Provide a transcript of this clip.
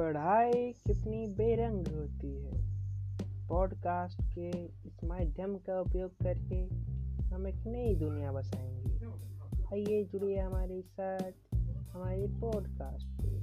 पढ़ाई कितनी बेरंग होती है। पॉडकास्ट के इस माध्यम का उपयोग करके हम एक नई दुनिया बसाएँगे। आइए जुड़िए हमारे साथ, हमारे पॉडकास्ट पे।